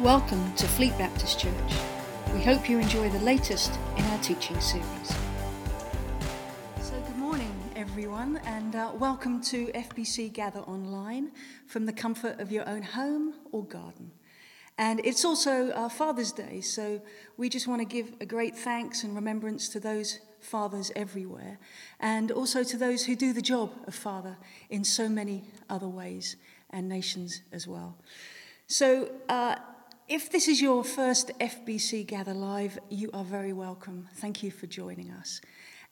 Welcome to Fleet Baptist Church. We hope you enjoy the latest in our teaching series. So, good morning, everyone, and uh, welcome to FBC Gather Online from the comfort of your own home or garden. And it's also uh, Father's Day, so we just want to give a great thanks and remembrance to those fathers everywhere, and also to those who do the job of father in so many other ways and nations as well. So, uh, if this is your first FBC Gather Live, you are very welcome. Thank you for joining us.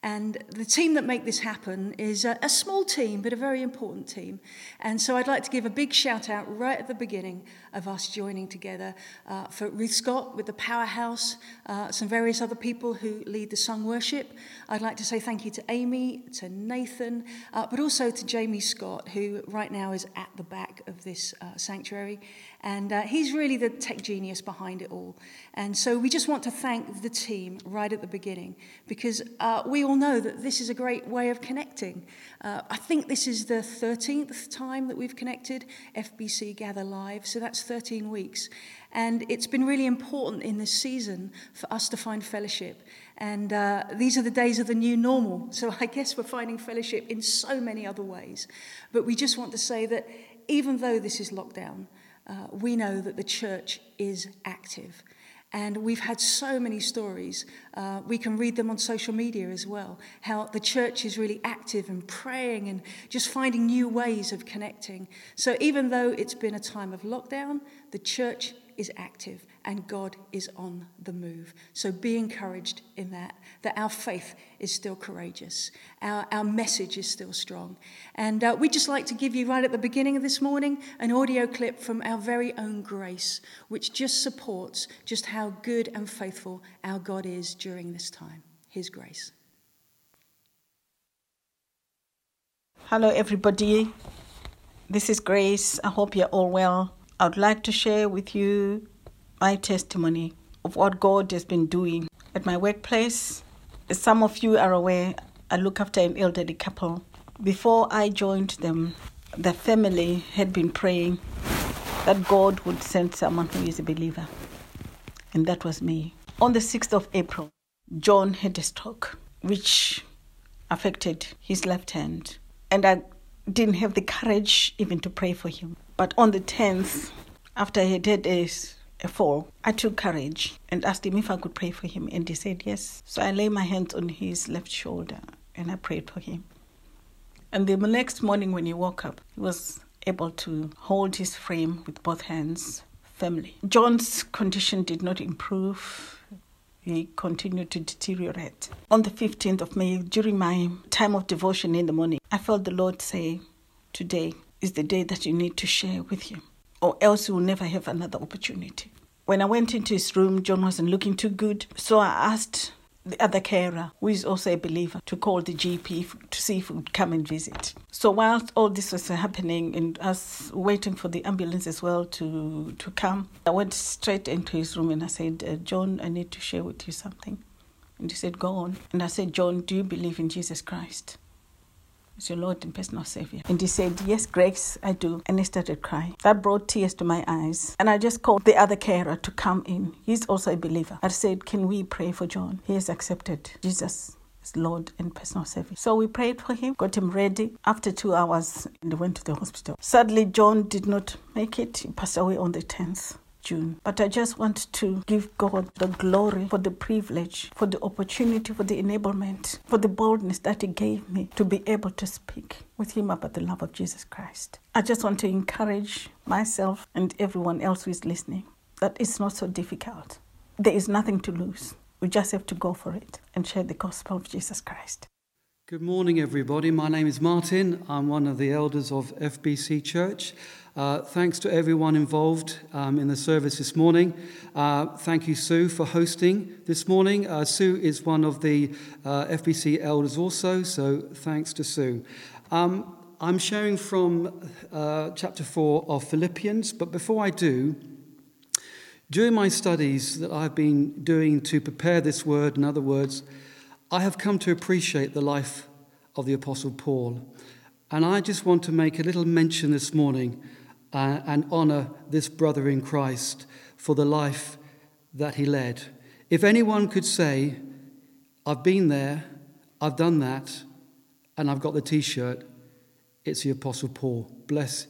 And the team that make this happen is a, a, small team, but a very important team. And so I'd like to give a big shout out right at the beginning of us joining together uh, for Ruth Scott with the Powerhouse, uh, some various other people who lead the sung worship. I'd like to say thank you to Amy, to Nathan, uh, but also to Jamie Scott, who right now is at the back of this uh, sanctuary. And uh, he's really the tech genius behind it all. And so we just want to thank the team right at the beginning because uh, we all know that this is a great way of connecting. I think this is the 13th time that we've connected FBC Gather Live, so that's 13 weeks. And it's been really important in this season for us to find fellowship. And uh, these are the days of the new normal. So I guess we're finding fellowship in so many other ways. But we just want to say that even though this is lockdown, uh, we know that the church is active. And we've had so many stories. Uh, we can read them on social media as well. How the church is really active and praying and just finding new ways of connecting. So even though it's been a time of lockdown, the church is active and God is on the move. So be encouraged in that, that our faith is still courageous, our, our message is still strong. And uh, we'd just like to give you, right at the beginning of this morning, an audio clip from our very own grace, which just supports just how good and faithful our God is during this time. His grace. Hello, everybody. This is Grace. I hope you're all well. I would like to share with you my testimony of what God has been doing at my workplace. As some of you are aware, I look after an elderly couple. Before I joined them, the family had been praying that God would send someone who is a believer. And that was me. On the 6th of April, John had a stroke, which affected his left hand. And I didn't have the courage even to pray for him. But on the 10th, after he had had a a fall, I took courage and asked him if I could pray for him, and he said yes. So I lay my hands on his left shoulder and I prayed for him. And the next morning, when he woke up, he was able to hold his frame with both hands firmly. John's condition did not improve. He continued to deteriorate. On the 15th of May, during my time of devotion in the morning, I felt the Lord say, Today is the day that you need to share with him or else you will never have another opportunity. When I went into his room, John wasn't looking too good, so I asked the other carer, who is also a believer, to call the GP to see if he would come and visit. So whilst all this was happening and us waiting for the ambulance as well to, to come, I went straight into his room and I said, uh, John, I need to share with you something. And he said, Go on. And I said, John, do you believe in Jesus Christ? As your Lord and personal Savior. And he said, Yes, Grace, I do. And he started crying. That brought tears to my eyes. And I just called the other carer to come in. He's also a believer. I said, Can we pray for John? He has accepted Jesus as Lord and personal Savior. So we prayed for him, got him ready. After two hours, and went to the hospital. Sadly, John did not make it. He passed away on the 10th. June. But I just want to give God the glory for the privilege, for the opportunity, for the enablement, for the boldness that He gave me to be able to speak with Him about the love of Jesus Christ. I just want to encourage myself and everyone else who is listening that it's not so difficult. There is nothing to lose. We just have to go for it and share the gospel of Jesus Christ. Good morning, everybody. My name is Martin. I'm one of the elders of FBC Church. Uh, thanks to everyone involved um, in the service this morning. Uh, thank you, Sue, for hosting this morning. Uh, Sue is one of the uh, FBC elders also, so thanks to Sue. Um, I'm sharing from uh, chapter 4 of Philippians, but before I do, during my studies that I've been doing to prepare this word, in other words, I have come to appreciate the life of the Apostle Paul. And I just want to make a little mention this morning uh, and honor this brother in Christ for the life that he led. If anyone could say, I've been there, I've done that, and I've got the t shirt, it's the Apostle Paul. Bless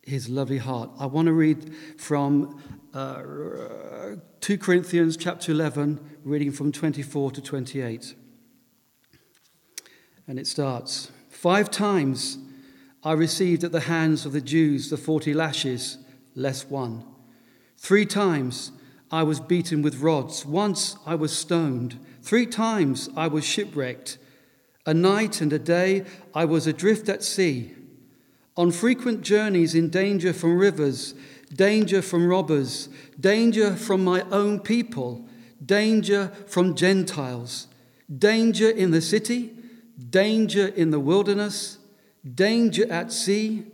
his lovely heart. I want to read from uh, 2 Corinthians chapter 11, reading from 24 to 28. And it starts Five times I received at the hands of the Jews the 40 lashes, less one. Three times I was beaten with rods. Once I was stoned. Three times I was shipwrecked. A night and a day I was adrift at sea, on frequent journeys in danger from rivers, danger from robbers, danger from my own people, danger from Gentiles, danger in the city, danger in the wilderness, danger at sea,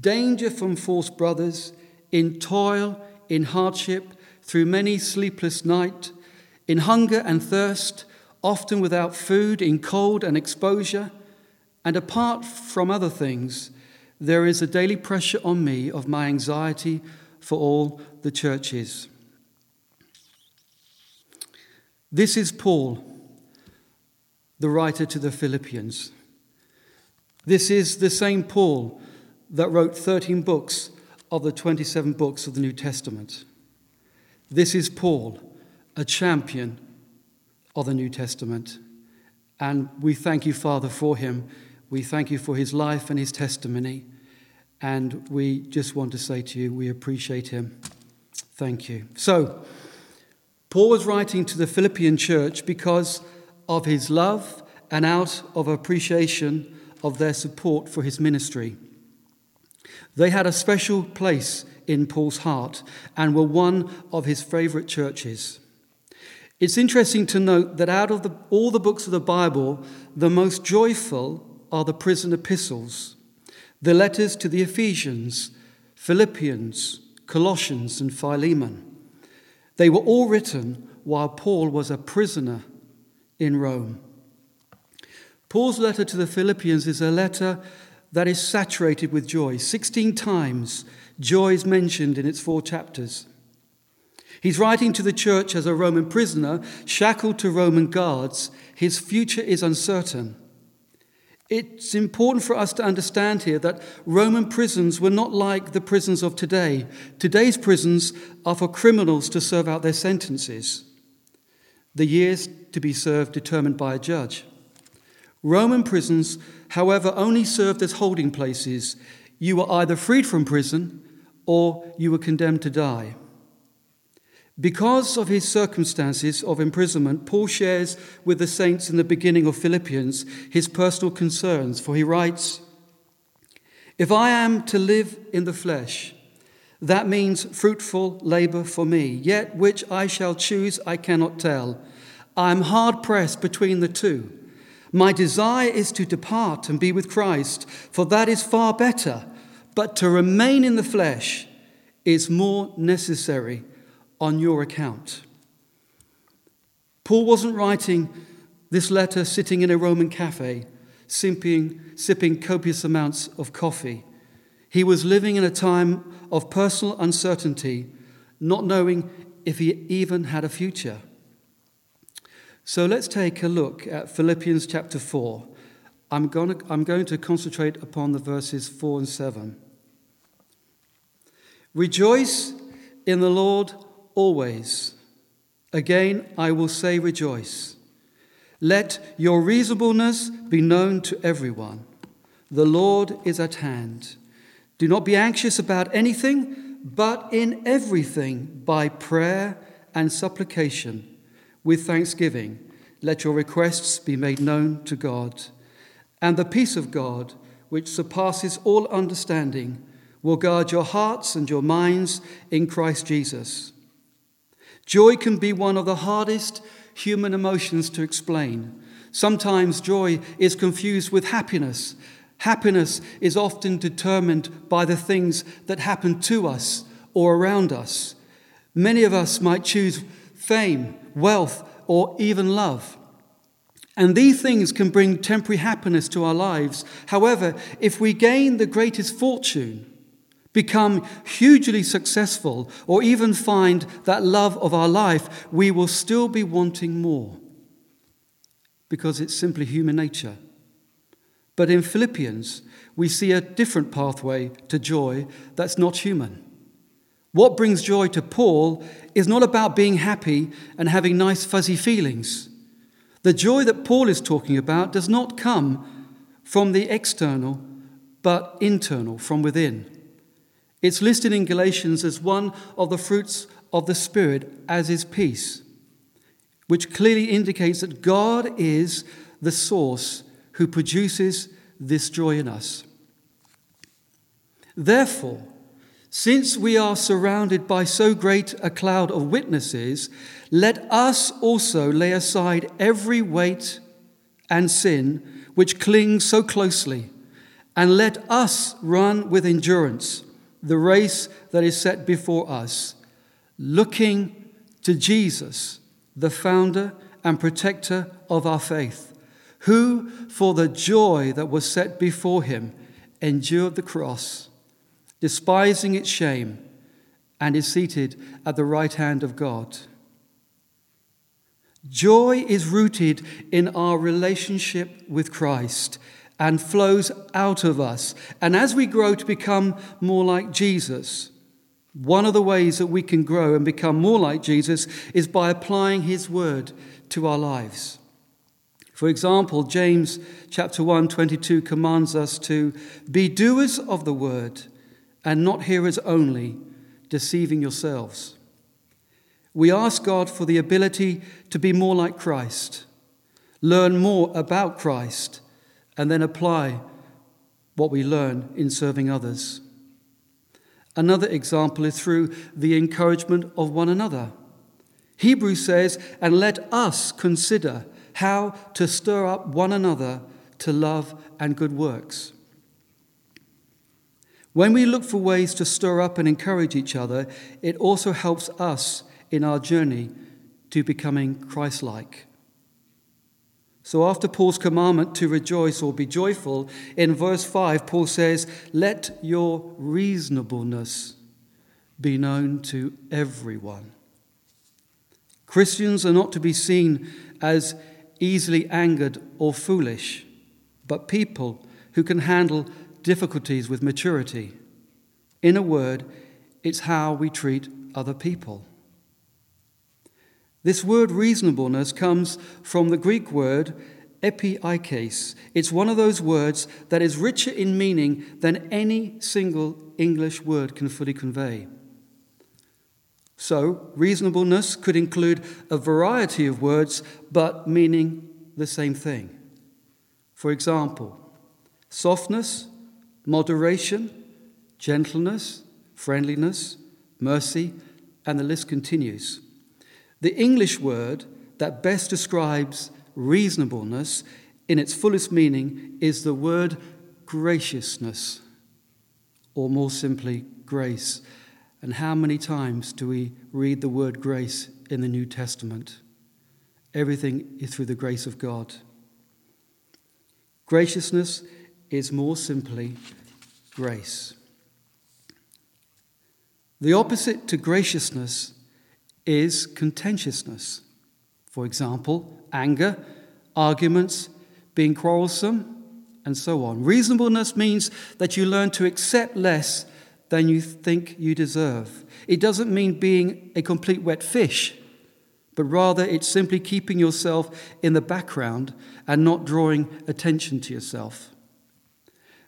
danger from false brothers, in toil, in hardship, through many sleepless nights, in hunger and thirst, often without food, in cold and exposure, and apart from other things, there is a daily pressure on me of my anxiety for all the churches. This is Paul, the writer to the Philippians. This is the same Paul that wrote 13 books of the 27 books of the New Testament. This is Paul, a champion of the New Testament. And we thank you, Father, for him. We thank you for his life and his testimony. And we just want to say to you, we appreciate him. Thank you. So, Paul was writing to the Philippian church because of his love and out of appreciation of their support for his ministry. They had a special place in Paul's heart and were one of his favorite churches. It's interesting to note that out of the, all the books of the Bible, the most joyful are the prison epistles, the letters to the Ephesians, Philippians, Colossians, and Philemon. They were all written while Paul was a prisoner in Rome. Paul's letter to the Philippians is a letter that is saturated with joy. 16 times, joy is mentioned in its four chapters. He's writing to the church as a Roman prisoner, shackled to Roman guards. His future is uncertain. It's important for us to understand here that Roman prisons were not like the prisons of today. Today's prisons are for criminals to serve out their sentences, the years to be served determined by a judge. Roman prisons, however, only served as holding places. You were either freed from prison or you were condemned to die. Because of his circumstances of imprisonment, Paul shares with the saints in the beginning of Philippians his personal concerns, for he writes If I am to live in the flesh, that means fruitful labor for me, yet which I shall choose I cannot tell. I am hard pressed between the two. My desire is to depart and be with Christ, for that is far better, but to remain in the flesh is more necessary on your account. Paul wasn't writing this letter sitting in a Roman cafe, sipping, sipping copious amounts of coffee. He was living in a time of personal uncertainty, not knowing if he even had a future. So let's take a look at Philippians chapter 4. I'm going, to, I'm going to concentrate upon the verses 4 and 7. Rejoice in the Lord always. Again, I will say, rejoice. Let your reasonableness be known to everyone. The Lord is at hand. Do not be anxious about anything, but in everything, by prayer and supplication, with thanksgiving, let your requests be made known to God. And the peace of God, which surpasses all understanding, will guard your hearts and your minds in Christ Jesus. Joy can be one of the hardest human emotions to explain. Sometimes joy is confused with happiness. Happiness is often determined by the things that happen to us or around us. Many of us might choose fame, wealth, or even love. And these things can bring temporary happiness to our lives. However, if we gain the greatest fortune, become hugely successful, or even find that love of our life, we will still be wanting more because it's simply human nature. But in Philippians, we see a different pathway to joy that's not human. What brings joy to Paul is not about being happy and having nice fuzzy feelings. The joy that Paul is talking about does not come from the external, but internal, from within. It's listed in Galatians as one of the fruits of the Spirit, as is peace, which clearly indicates that God is the source who produces this joy in us. Therefore, since we are surrounded by so great a cloud of witnesses, let us also lay aside every weight and sin which clings so closely, and let us run with endurance the race that is set before us, looking to Jesus, the founder and protector of our faith, who, for the joy that was set before him, endured the cross, despising its shame, and is seated at the right hand of God. Joy is rooted in our relationship with Christ and flows out of us. And as we grow to become more like Jesus, one of the ways that we can grow and become more like Jesus is by applying his word to our lives. For example, James chapter 1 22 commands us to be doers of the word and not hearers only, deceiving yourselves. We ask God for the ability to be more like Christ, learn more about Christ, and then apply what we learn in serving others. Another example is through the encouragement of one another. Hebrews says, and let us consider how to stir up one another to love and good works. When we look for ways to stir up and encourage each other, it also helps us in our journey to becoming Christ like. So, after Paul's commandment to rejoice or be joyful, in verse 5, Paul says, Let your reasonableness be known to everyone. Christians are not to be seen as easily angered or foolish, but people who can handle difficulties with maturity. In a word, it's how we treat other people. This word reasonableness comes from the Greek word epieikes. It's one of those words that is richer in meaning than any single English word can fully convey. So, reasonableness could include a variety of words, but meaning the same thing. For example, softness, moderation, gentleness, friendliness, mercy, and the list continues. The English word that best describes reasonableness in its fullest meaning is the word graciousness, or more simply, grace. And how many times do we read the word grace in the New Testament? Everything is through the grace of God. Graciousness is more simply grace. The opposite to graciousness is contentiousness. For example, anger, arguments, being quarrelsome, and so on. Reasonableness means that you learn to accept less than you think you deserve. It doesn't mean being a complete wet fish, but rather it's simply keeping yourself in the background and not drawing attention to yourself.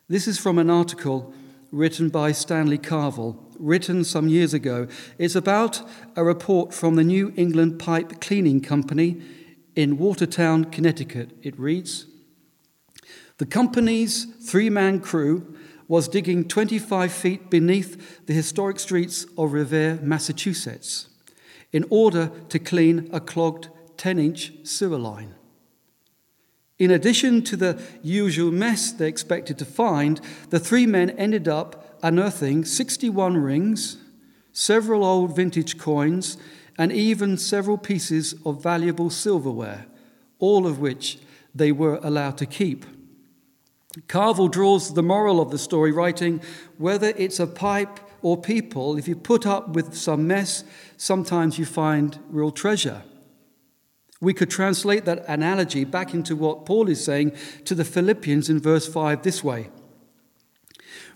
This is from an article written by Stanley Cavell, written some years ago. It's about a report from the New England Pipe Cleaning Company in Watertown, Connecticut. It reads The company's three man crew was digging 25 feet beneath the historic streets of Revere, Massachusetts, in order to clean a clogged 10 inch sewer line. In addition to the usual mess they expected to find, the three men ended up unearthing 61 rings, several old vintage coins, and even several pieces of valuable silverware, all of which they were allowed to keep. Carville draws the moral of the story, writing, Whether it's a pipe or people, if you put up with some mess, sometimes you find real treasure. We could translate that analogy back into what Paul is saying to the Philippians in verse 5 this way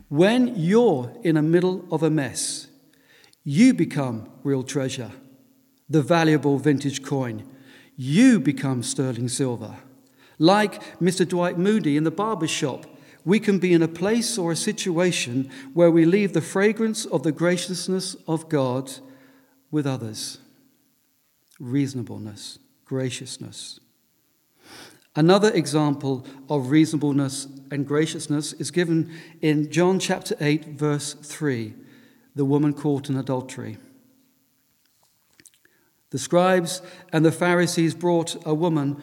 When you're in the middle of a mess, you become real treasure, the valuable vintage coin. You become sterling silver. Like Mr. Dwight Moody in the barber shop, we can be in a place or a situation where we leave the fragrance of the graciousness of God with others. Reasonableness, graciousness. Another example of reasonableness and graciousness is given in John chapter 8, verse 3, the woman caught in adultery. The scribes and the Pharisees brought a woman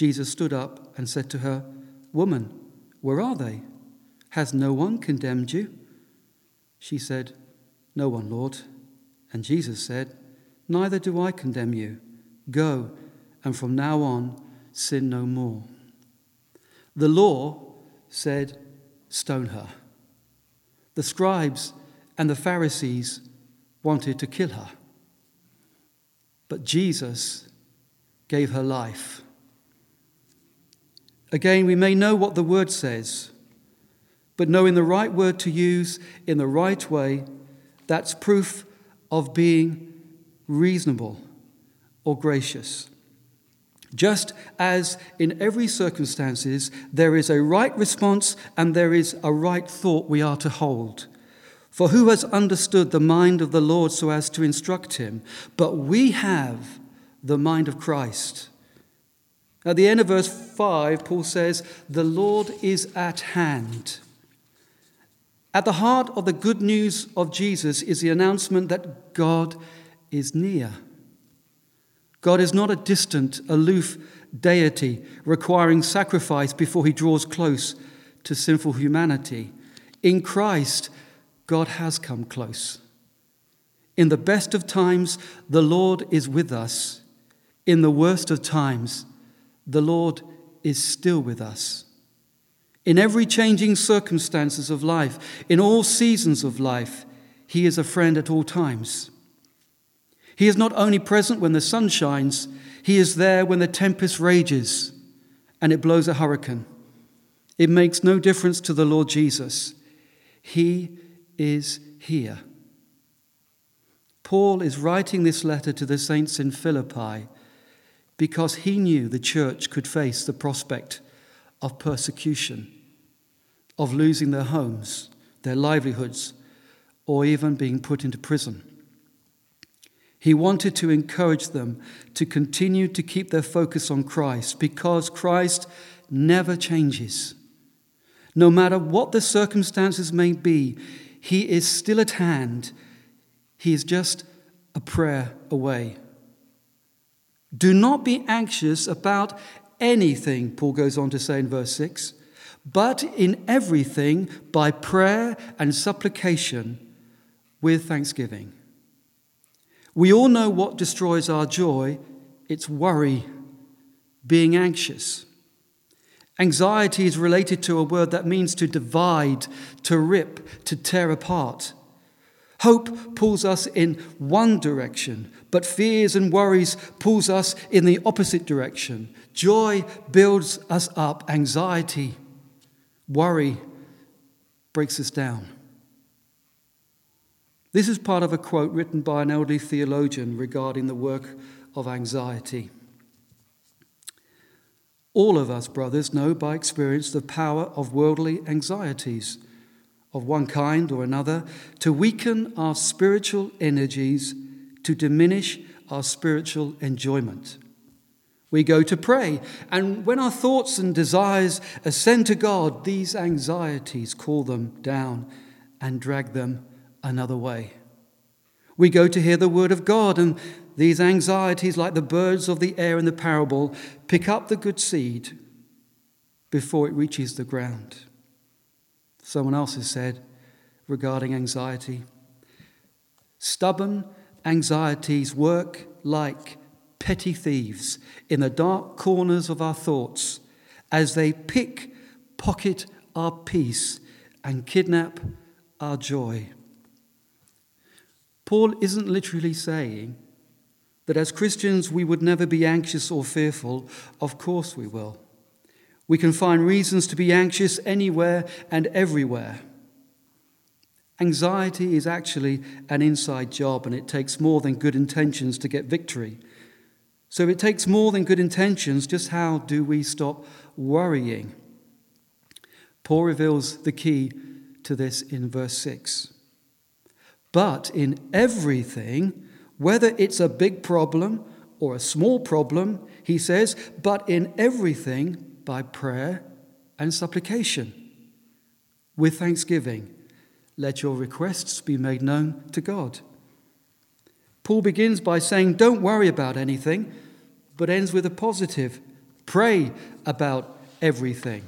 Jesus stood up and said to her, Woman, where are they? Has no one condemned you? She said, No one, Lord. And Jesus said, Neither do I condemn you. Go, and from now on, sin no more. The law said, Stone her. The scribes and the Pharisees wanted to kill her. But Jesus gave her life. Again, we may know what the word says, but knowing the right word to use in the right way, that's proof of being reasonable or gracious. Just as in every circumstances there is a right response and there is a right thought we are to hold. For who has understood the mind of the Lord so as to instruct him? But we have the mind of Christ. At the end of verse 5, Paul says, The Lord is at hand. At the heart of the good news of Jesus is the announcement that God is near. God is not a distant, aloof deity requiring sacrifice before he draws close to sinful humanity. In Christ, God has come close. In the best of times, the Lord is with us. In the worst of times, the Lord is still with us. In every changing circumstances of life, in all seasons of life, He is a friend at all times. He is not only present when the sun shines, He is there when the tempest rages and it blows a hurricane. It makes no difference to the Lord Jesus. He is here. Paul is writing this letter to the saints in Philippi because he knew the church could face the prospect of persecution, of losing their homes, their livelihoods, or even being put into prison. He wanted to encourage them to continue to keep their focus on Christ because Christ never changes. No matter what the circumstances may be, He is still at hand. He is just a prayer away. Do not be anxious about anything, Paul goes on to say in verse 6, but in everything by prayer and supplication with thanksgiving. We all know what destroys our joy it's worry, being anxious. Anxiety is related to a word that means to divide, to rip, to tear apart. Hope pulls us in one direction, but fears and worries pulls us in the opposite direction. Joy builds us up, anxiety, worry breaks us down. This is part of a quote written by an elderly theologian regarding the work of anxiety. All of us, brothers, know by experience the power of worldly anxieties of one kind or another to weaken our spiritual energies, to diminish our spiritual enjoyment. We go to pray, and when our thoughts and desires ascend to God, these anxieties call them down and drag them another way. We go to hear the word of God, and these anxieties, like the birds of the air in the parable, pick up the good seed before it reaches the ground. Someone else has said regarding anxiety stubborn anxieties work like petty thieves in the dark corners of our thoughts as they pick, pocket our peace, and kidnap our joy. Paul isn't literally saying that as Christians we would never be anxious or fearful. Of course we will. We can find reasons to be anxious anywhere and everywhere. Anxiety is actually an inside job, and it takes more than good intentions to get victory. So it takes more than good intentions. Just how do we stop worrying? Paul reveals the key to this in verse 6. But in everything, whether it's a big problem or a small problem, he says, but in everything by prayer and supplication. With thanksgiving, let your requests be made known to God. Paul begins by saying, Don't worry about anything, but ends with a positive pray about everything.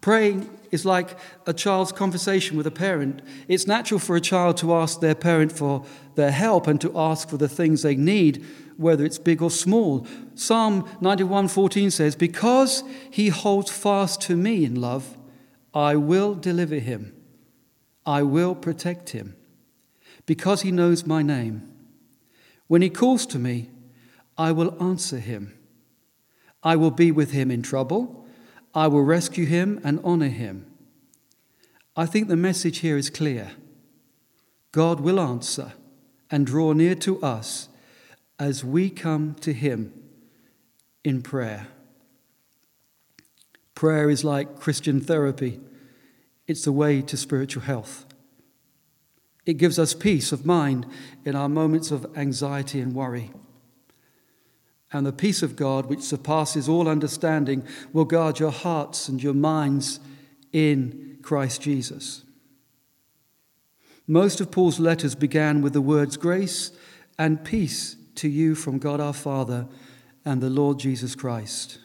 Praying is like a child's conversation with a parent. It's natural for a child to ask their parent for their help and to ask for the things they need, whether it's big or small. Psalm 91:14 says, "Because he holds fast to me in love, I will deliver him. I will protect him, because he knows my name. When he calls to me, I will answer him. I will be with him in trouble." I will rescue him and honor him. I think the message here is clear. God will answer and draw near to us as we come to him in prayer. Prayer is like Christian therapy, it's the way to spiritual health. It gives us peace of mind in our moments of anxiety and worry and the peace of God, which surpasses all understanding, will guard your hearts and your minds in Christ Jesus. Most of Paul's letters began with the words grace and peace to you from God our Father and the Lord Jesus Christ.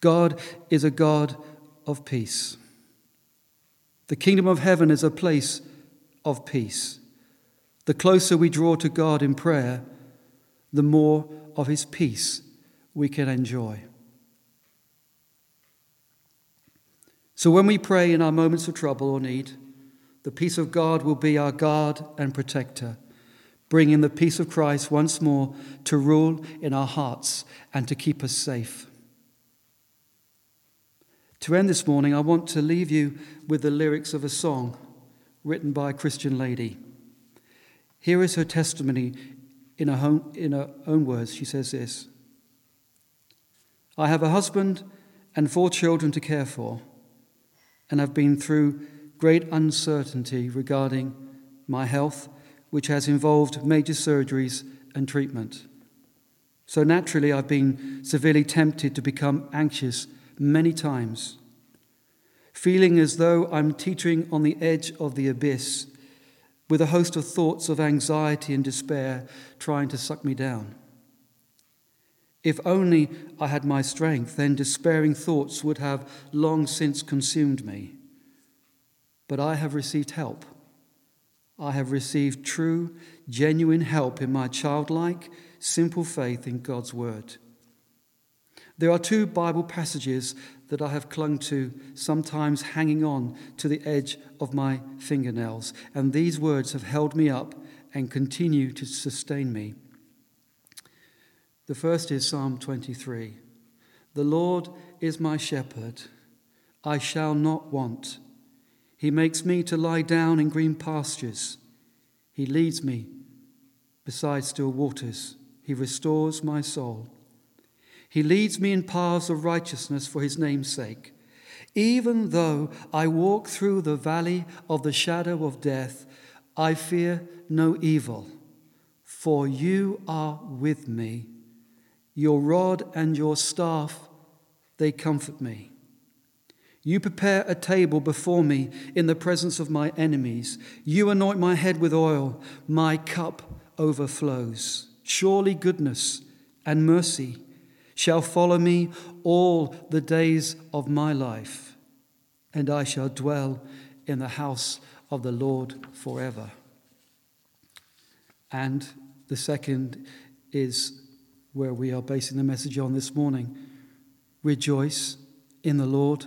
God is a God of peace. The kingdom of heaven is a place of peace. The closer we draw to God in prayer, the more of His peace we can enjoy. So when we pray in our moments of trouble or need, the peace of God will be our guard and protector, bringing the peace of Christ once more to rule in our hearts and to keep us safe. To end this morning, I want to leave you with the lyrics of a song written by a Christian lady. Here is her testimony in her, own, in her own words. She says this I have a husband and four children to care for, and have been through great uncertainty regarding my health, which has involved major surgeries and treatment. So naturally, I've been severely tempted to become anxious many times, feeling as though I'm teetering on the edge of the abyss with a host of thoughts of anxiety and despair trying to suck me down. If only I had my strength, then despairing thoughts would have long since consumed me. But I have received help. I have received true, genuine help in my childlike, simple faith in God's Word. There are two Bible passages that I have clung to, sometimes hanging on to the edge of my fingernails, and these words have held me up and continue to sustain me. The first is Psalm 23 The Lord is my shepherd. I shall not want. He makes me to lie down in green pastures. He leads me beside still waters. He restores my soul. He leads me in paths of righteousness for his name's sake. Even though I walk through the valley of the shadow of death, I fear no evil, for you are with me. Your rod and your staff, they comfort me. You prepare a table before me in the presence of my enemies. You anoint my head with oil. My cup overflows. Surely goodness and mercy shall follow me all the days of my life, and I shall dwell in the house of the Lord forever. And the second is where we are basing the message on this morning rejoice in the Lord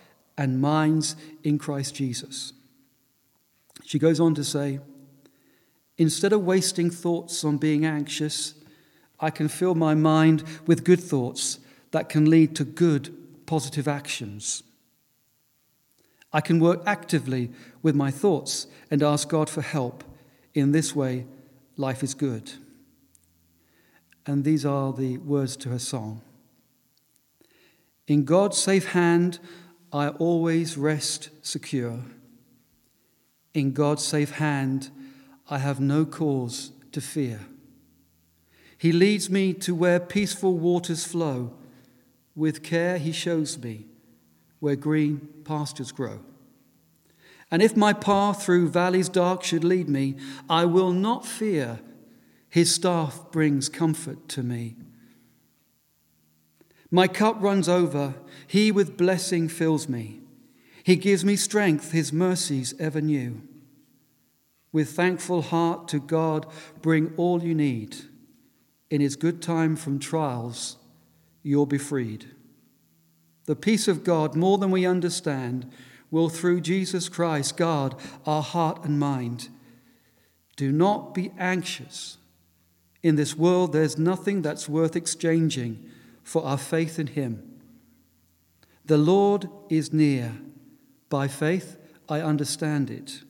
and minds in Christ Jesus. She goes on to say, instead of wasting thoughts on being anxious, I can fill my mind with good thoughts that can lead to good, positive actions. I can work actively with my thoughts and ask God for help. In this way, life is good. And these are the words to her song. In God's safe hand, I always rest secure. In God's safe hand, I have no cause to fear. He leads me to where peaceful waters flow. With care, He shows me where green pastures grow. And if my path through valleys dark should lead me, I will not fear. His staff brings comfort to me. My cup runs over, He with blessing fills me. He gives me strength, His mercies ever new. With thankful heart to God, bring all you need. In His good time from trials, you'll be freed. The peace of God, more than we understand, will through Jesus Christ guard our heart and mind. Do not be anxious. In this world, there's nothing that's worth exchanging for our faith in Him. The Lord is near. By faith, I understand it.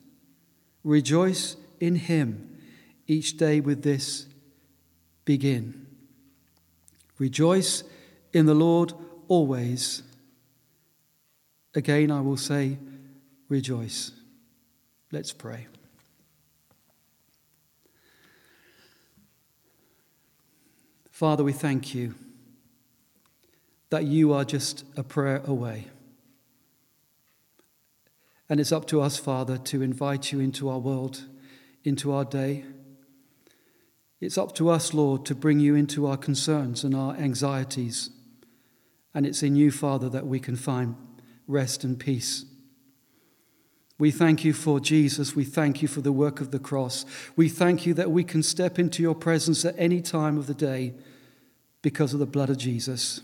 Rejoice in Him each day with this begin. Rejoice in the Lord always. Again, I will say, rejoice. Let's pray. Father, we thank you that you are just a prayer away. And it's up to us, Father, to invite you into our world, into our day it's up to us, Lord, to bring you into our concerns and our anxieties. And it's in you, Father, that we can find rest and peace. We thank you for Jesus. We thank you for the work of the cross. We thank you that we can step into your presence at any time of the day because of the blood of Jesus.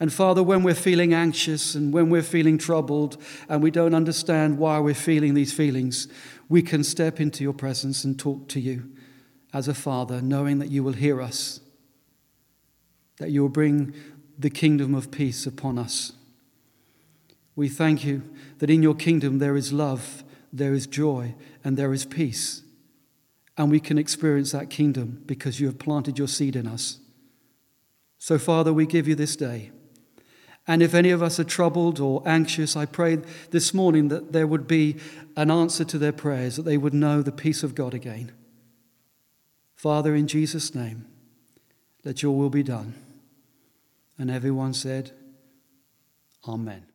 And Father, when we're feeling anxious and when we're feeling troubled and we don't understand why we're feeling these feelings, we can step into your presence and talk to you as a father, knowing that you will hear us, that you will bring the kingdom of peace upon us. We thank you that in your kingdom there is love, there is joy, and there is peace. And we can experience that kingdom because you have planted your seed in us. So, Father, we give you this day. And if any of us are troubled or anxious, I pray this morning that there would be an answer to their prayers, that they would know the peace of God again. Father, in Jesus' name, let your will be done. And everyone said, Amen.